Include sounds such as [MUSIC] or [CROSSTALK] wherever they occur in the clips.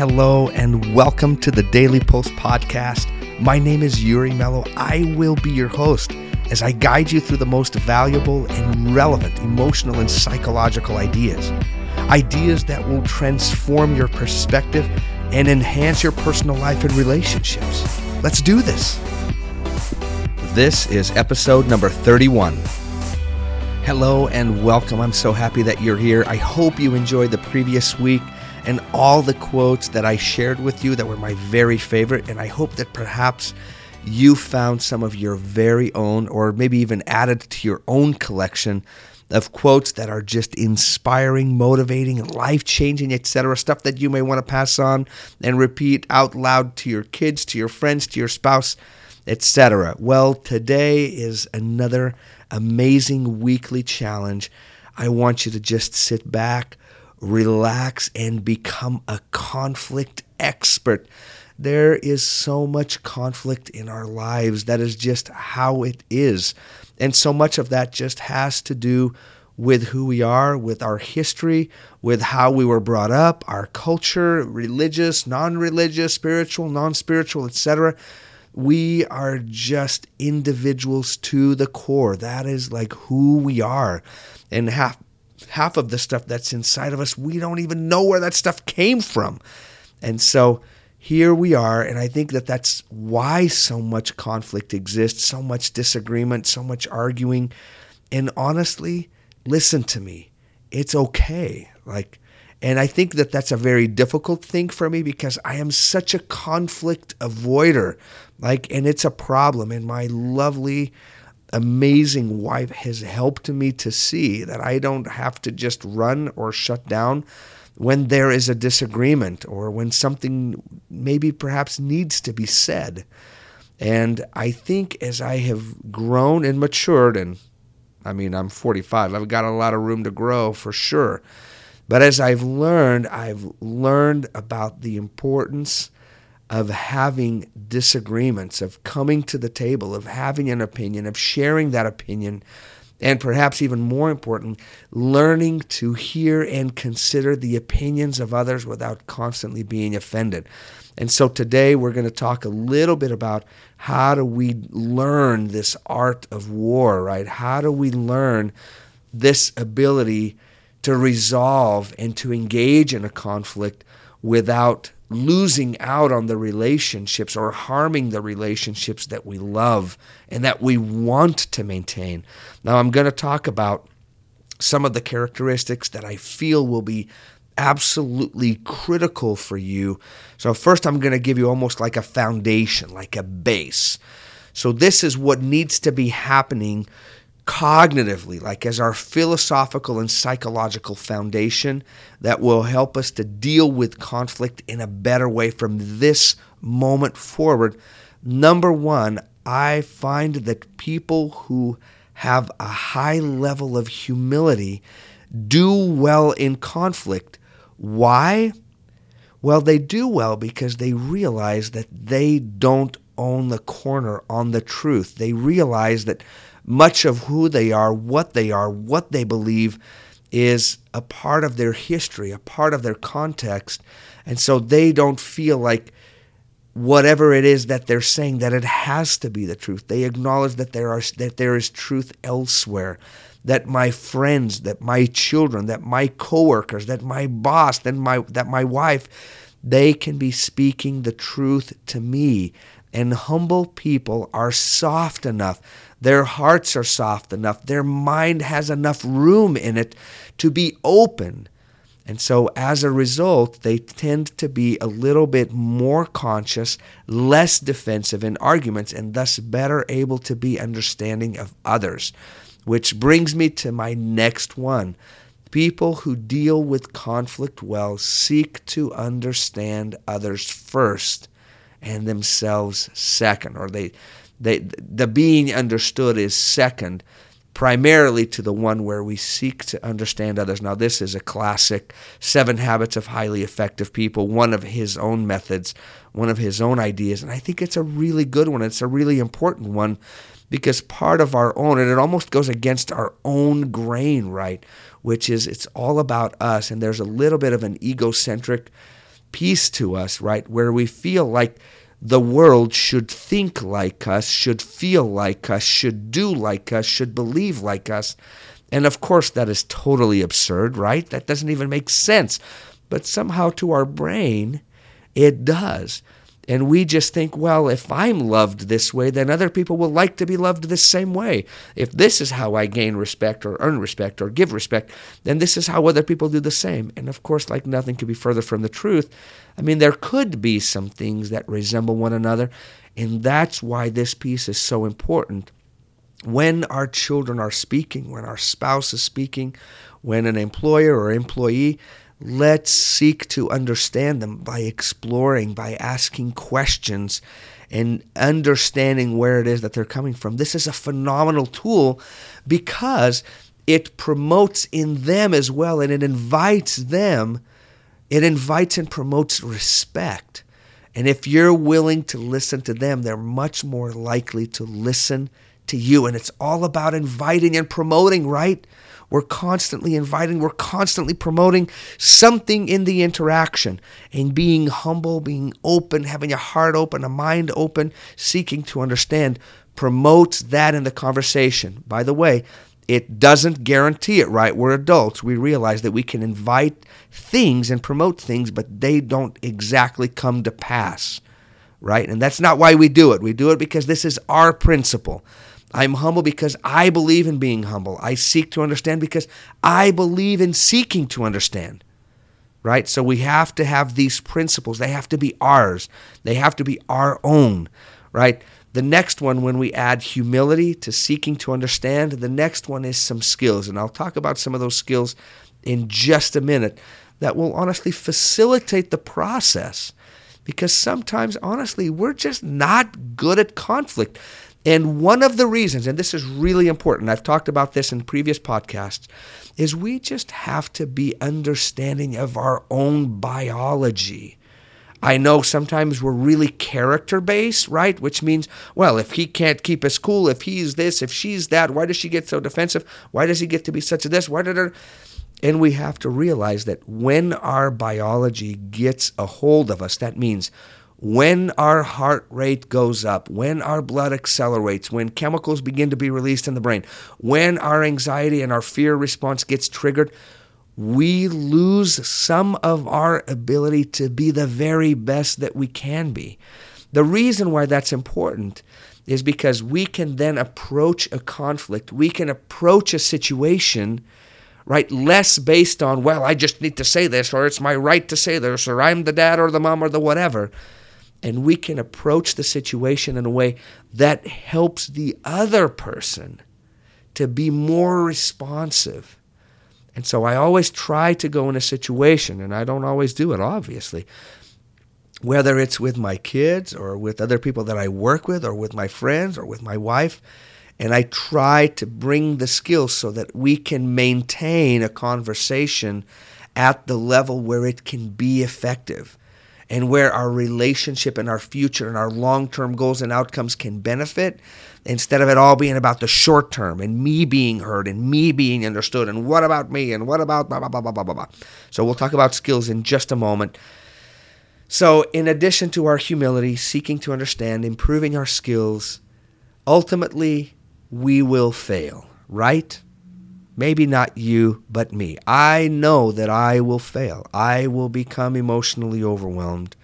Hello and welcome to the Daily Post podcast. My name is Yuri Mello. I will be your host as I guide you through the most valuable and relevant emotional and psychological ideas. Ideas that will transform your perspective and enhance your personal life and relationships. Let's do this. This is episode number 31. Hello and welcome. I'm so happy that you're here. I hope you enjoyed the previous week and all the quotes that I shared with you that were my very favorite. And I hope that perhaps you found some of your very own, or maybe even added to your own collection of quotes that are just inspiring, motivating, life changing, etc. Stuff that you may want to pass on and repeat out loud to your kids, to your friends, to your spouse, etc. Well, today is another amazing weekly challenge. I want you to just sit back, relax, and become a conflict expert. There is so much conflict in our lives. That is just how it is. And so much of that just has to do with who we are, with our history, with how we were brought up, our culture, religious, non religious, spiritual, non spiritual, etc. We are just individuals to the core. That is like who we are. And half half of the stuff that's inside of us, we don't even know where that stuff came from. And so here we are, and I think that that's why so much conflict exists, so much disagreement, so much arguing. And honestly, listen to me. It's okay. Like, and I think that that's a very difficult thing for me because I am such a conflict avoider. Like, and it's a problem. And my lovely, amazing wife has helped me to see that I don't have to just run or shut down when there is a disagreement or when something maybe perhaps needs to be said. And I think as I have grown and matured, and I mean, I'm 45, I've got a lot of room to grow for sure. But as I've learned, I've learned about the importance of having disagreements, of coming to the table, of having an opinion, of sharing that opinion, and perhaps even more important, learning to hear and consider the opinions of others without constantly being offended. And so today we're going to talk a little bit about how do we learn this art of war, right? How do we learn this ability to resolve and to engage in a conflict without losing out on the relationships or harming the relationships that we love and that we want to maintain. Now, I'm going to talk about some of the characteristics that I feel will be absolutely critical for you. So, first, I'm going to give you almost like a foundation, like a base. So, this is what needs to be happening cognitively, like as our philosophical and psychological foundation that will help us to deal with conflict in a better way from this moment forward. Number one, I find that people who have a high level of humility do well in conflict. Why? Well, they do well because they realize that they don't own the corner on the truth. They realize that much of who they are, what they are, what they believe is a part of their history, a part of their context. And so they don't feel like whatever it is that they're saying that it has to be the truth. They acknowledge that there are that there is truth elsewhere. That my friends, that my children, that my coworkers, that my boss, that my that my wife, they can be speaking the truth to me. And humble people are soft enough their hearts are soft enough. Their mind has enough room in it to be open. And so, as a result, they tend to be a little bit more conscious, less defensive in arguments, and thus better able to be understanding of others. Which brings me to my next one. People who deal with conflict well seek to understand others first and themselves second, or they they, the being understood is second primarily to the one where we seek to understand others. Now, this is a classic Seven Habits of Highly Effective People, one of his own methods, one of his own ideas. And I think it's a really good one. It's a really important one because part of our own, and it almost goes against our own grain, right? Which is it's all about us. And there's a little bit of an egocentric piece to us, right? Where we feel like the world should think like us, should feel like us, should do like us, should believe like us. And of course, that is totally absurd, right? That doesn't even make sense. But somehow to our brain, it does. And we just think, well, if I'm loved this way, then other people will like to be loved the same way. If this is how I gain respect or earn respect or give respect, then this is how other people do the same. And of course, like nothing could be further from the truth. I mean, there could be some things that resemble one another. And that's why this piece is so important. When our children are speaking, when our spouse is speaking, when an employer or employee Let's seek to understand them by exploring, by asking questions, and understanding where it is that they're coming from. This is a phenomenal tool because it promotes in them as well and it invites them, it invites and promotes respect. And if you're willing to listen to them, they're much more likely to listen to you. And it's all about inviting and promoting, right? We're constantly inviting, we're constantly promoting something in the interaction and being humble, being open, having a heart open, a mind open, seeking to understand promotes that in the conversation. By the way, it doesn't guarantee it, right? We're adults. We realize that we can invite things and promote things, but they don't exactly come to pass, right? And that's not why we do it. We do it because this is our principle. I'm humble because I believe in being humble. I seek to understand because I believe in seeking to understand. Right? So we have to have these principles. They have to be ours, they have to be our own. Right? The next one, when we add humility to seeking to understand, the next one is some skills. And I'll talk about some of those skills in just a minute that will honestly facilitate the process. Because sometimes, honestly, we're just not good at conflict. And one of the reasons, and this is really important, I've talked about this in previous podcasts, is we just have to be understanding of our own biology. I know sometimes we're really character based, right? Which means, well, if he can't keep us cool, if he's this, if she's that, why does she get so defensive? Why does he get to be such a this? Why did her? And we have to realize that when our biology gets a hold of us, that means when our heart rate goes up, when our blood accelerates, when chemicals begin to be released in the brain, when our anxiety and our fear response gets triggered, we lose some of our ability to be the very best that we can be. The reason why that's important is because we can then approach a conflict, we can approach a situation right? Less based on, well, I just need to say this, or it's my right to say this, or I'm the dad or the mom or the whatever and we can approach the situation in a way that helps the other person to be more responsive. And so I always try to go in a situation, and I don't always do it, obviously, whether it's with my kids or with other people that I work with or with my friends or with my wife. And I try to bring the skills so that we can maintain a conversation at the level where it can be effective and where our relationship and our future and our long term goals and outcomes can benefit instead of it all being about the short term and me being heard and me being understood and what about me and what about blah, blah, blah, blah, blah, blah. So we'll talk about skills in just a moment. So, in addition to our humility, seeking to understand, improving our skills, ultimately we will fail, right? Maybe not you, but me. I know that I will fail. I will become emotionally overwhelmed.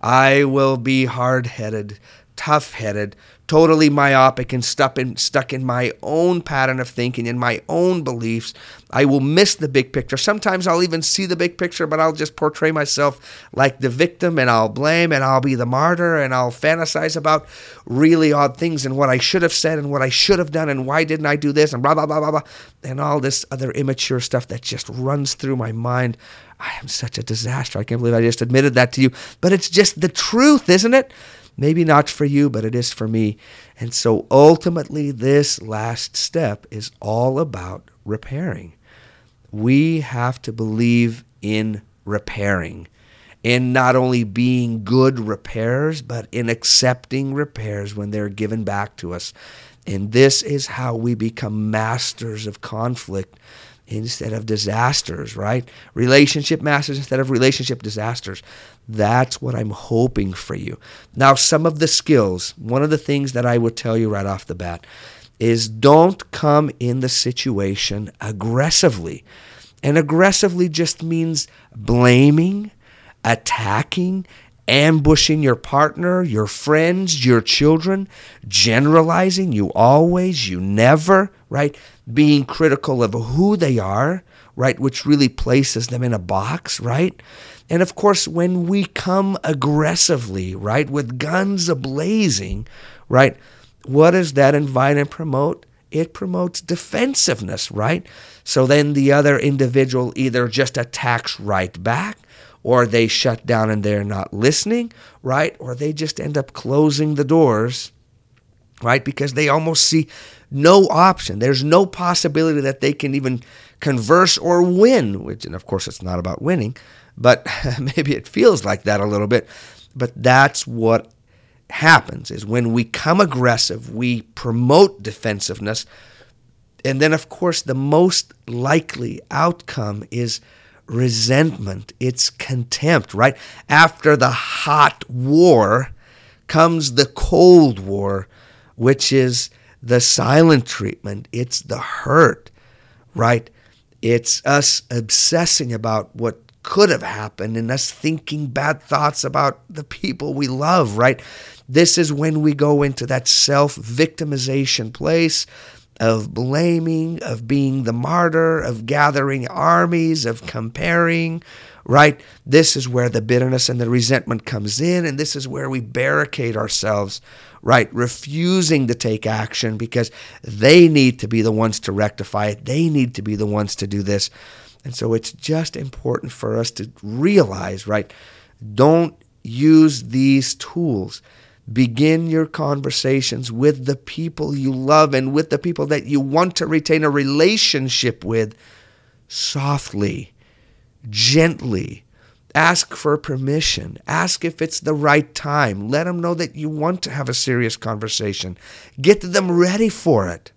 I will be hard headed, tough headed, totally myopic and stuck in, stuck in my own pattern of thinking, in my own beliefs. I will miss the big picture. Sometimes I'll even see the big picture, but I'll just portray myself like the victim and I'll blame and I'll be the martyr and I'll fantasize about really odd things and what I should have said and what I should have done and why didn't I do this and blah, blah, blah, blah, blah, and all this other immature stuff that just runs through my mind. I am such a disaster. I can't believe I just admitted that to you, but it's just the truth, isn't it? Maybe not for you, but it is for me. And so ultimately, this last step is all about repairing. We have to believe in repairing, in not only being good repairs, but in accepting repairs when they're given back to us. And this is how we become masters of conflict instead of disasters, right? Relationship masters instead of relationship disasters. That's what I'm hoping for you. Now, some of the skills, one of the things that I would tell you right off the bat is don't come in the situation aggressively. And aggressively just means blaming, attacking, ambushing your partner, your friends, your children, generalizing, you always, you never, right? Being critical of who they are, right? Which really places them in a box, right? And of course, when we come aggressively, right, with guns ablazing, right, what does that invite and promote? It promotes defensiveness, right? So then the other individual either just attacks right back or they shut down and they're not listening, right? Or they just end up closing the doors, right? Because they almost see no option. There's no possibility that they can even converse or win, which, and of course, it's not about winning, but [LAUGHS] maybe it feels like that a little bit. But that's what happens is when we come aggressive, we promote defensiveness. And then, of course, the most likely outcome is resentment, it's contempt, right? After the hot war comes the cold war, which is the silent treatment, it's the hurt, right? It's us obsessing about what could have happened and us thinking bad thoughts about the people we love, right? This is when we go into that self victimization place of blaming, of being the martyr, of gathering armies, of comparing, right? This is where the bitterness and the resentment comes in, and this is where we barricade ourselves, right? Refusing to take action because they need to be the ones to rectify it, they need to be the ones to do this. And so it's just important for us to realize, right? Don't use these tools Begin your conversations with the people you love and with the people that you want to retain a relationship with softly, gently. Ask for permission. Ask if it's the right time. Let them know that you want to have a serious conversation. Get them ready for it.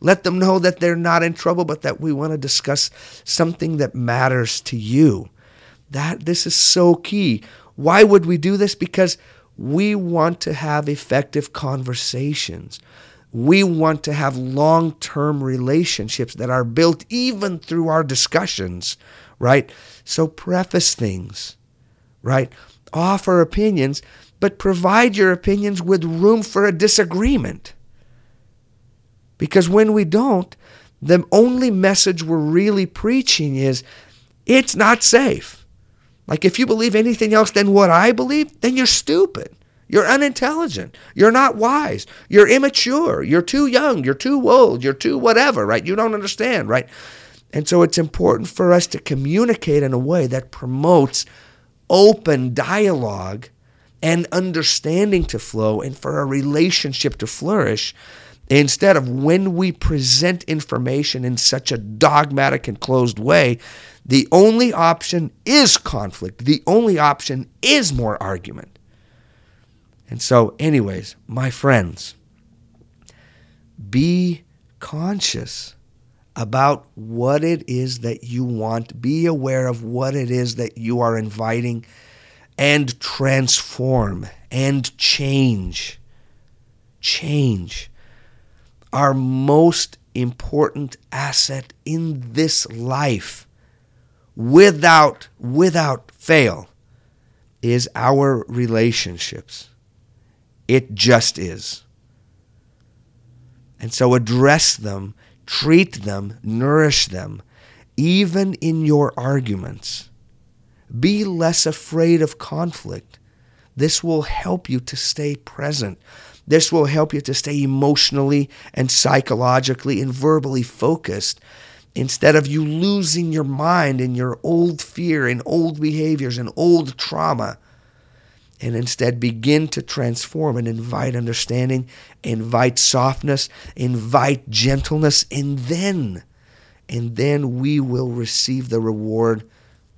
Let them know that they're not in trouble, but that we want to discuss something that matters to you. That this is so key. Why would we do this? Because we want to have effective conversations. We want to have long term relationships that are built even through our discussions, right? So preface things, right? Offer opinions, but provide your opinions with room for a disagreement. Because when we don't, the only message we're really preaching is it's not safe. Like, if you believe anything else than what I believe, then you're stupid. You're unintelligent. You're not wise. You're immature. You're too young. You're too old. You're too whatever, right? You don't understand, right? And so it's important for us to communicate in a way that promotes open dialogue and understanding to flow and for a relationship to flourish instead of when we present information in such a dogmatic and closed way the only option is conflict. The only option is more argument. And so, anyways, my friends, be conscious about what it is that you want. Be aware of what it is that you are inviting and transform and change. Change. Our most important asset in this life without without fail is our relationships. It just is. And so address them, treat them, nourish them, even in your arguments. Be less afraid of conflict. This will help you to stay present. This will help you to stay emotionally and psychologically and verbally focused instead of you losing your mind in your old fear and old behaviors and old trauma, and instead begin to transform and invite understanding, invite softness, invite gentleness, and then, and then we will receive the reward,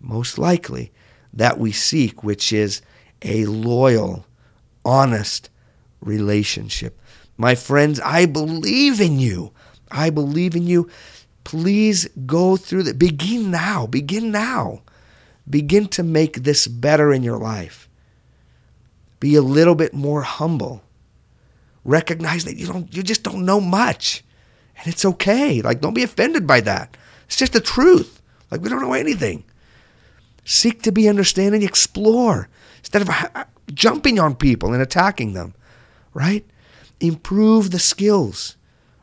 most likely, that we seek, which is a loyal, honest relationship. My friends, I believe in you. I believe in you. Please go through that. Begin now. Begin now. Begin to make this better in your life. Be a little bit more humble. Recognize that you don't you just don't know much. And it's okay. Like don't be offended by that. It's just the truth. Like we don't know anything. Seek to be understanding, explore instead of uh, jumping on people and attacking them, right? Improve the skills,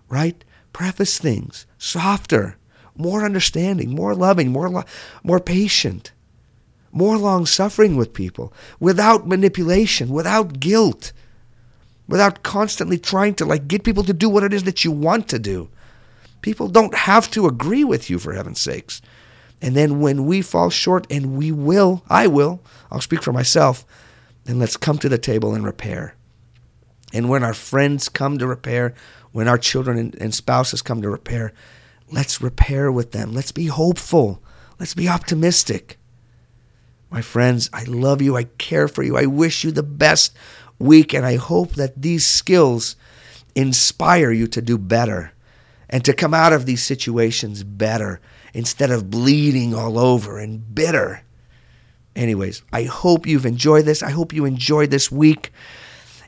right? Preface things softer, more understanding, more loving, more lo- more patient, more long suffering with people, without manipulation, without guilt, without constantly trying to like get people to do what it is that you want to do. People don't have to agree with you for heaven's sakes. And then when we fall short, and we will, I will, I'll speak for myself, then let's come to the table and repair. And when our friends come to repair, when our children and, and spouses come to repair, let's repair with them. Let's be hopeful. Let's be optimistic. My friends, I love you. I care for you. I wish you the best week, and I hope that these skills inspire you to do better and to come out of these situations better instead of bleeding all over and bitter. Anyways, I hope you've enjoyed this. I hope you enjoyed this week.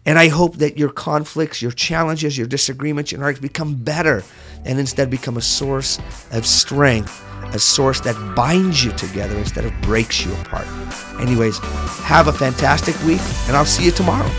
And I hope that your conflicts, your challenges, your disagreements, your arguments become better and instead become a source of strength, a source that binds you together instead of breaks you apart. Anyways, have a fantastic week, and I'll see you tomorrow.